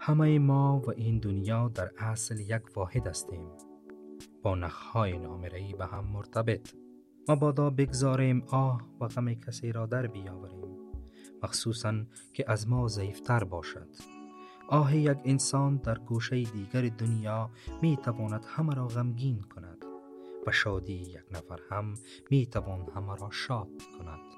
همه ما و این دنیا در اصل یک واحد هستیم. با نخهای نامرئی به هم مرتبط. مبادا بگذاریم آه و غم کسی را در بیاوریم. مخصوصا که از ما ضعیفتر باشد. آه یک انسان در گوشه دیگر دنیا می تواند همه را غمگین کند و شادی یک نفر هم می تواند همه را شاد کند.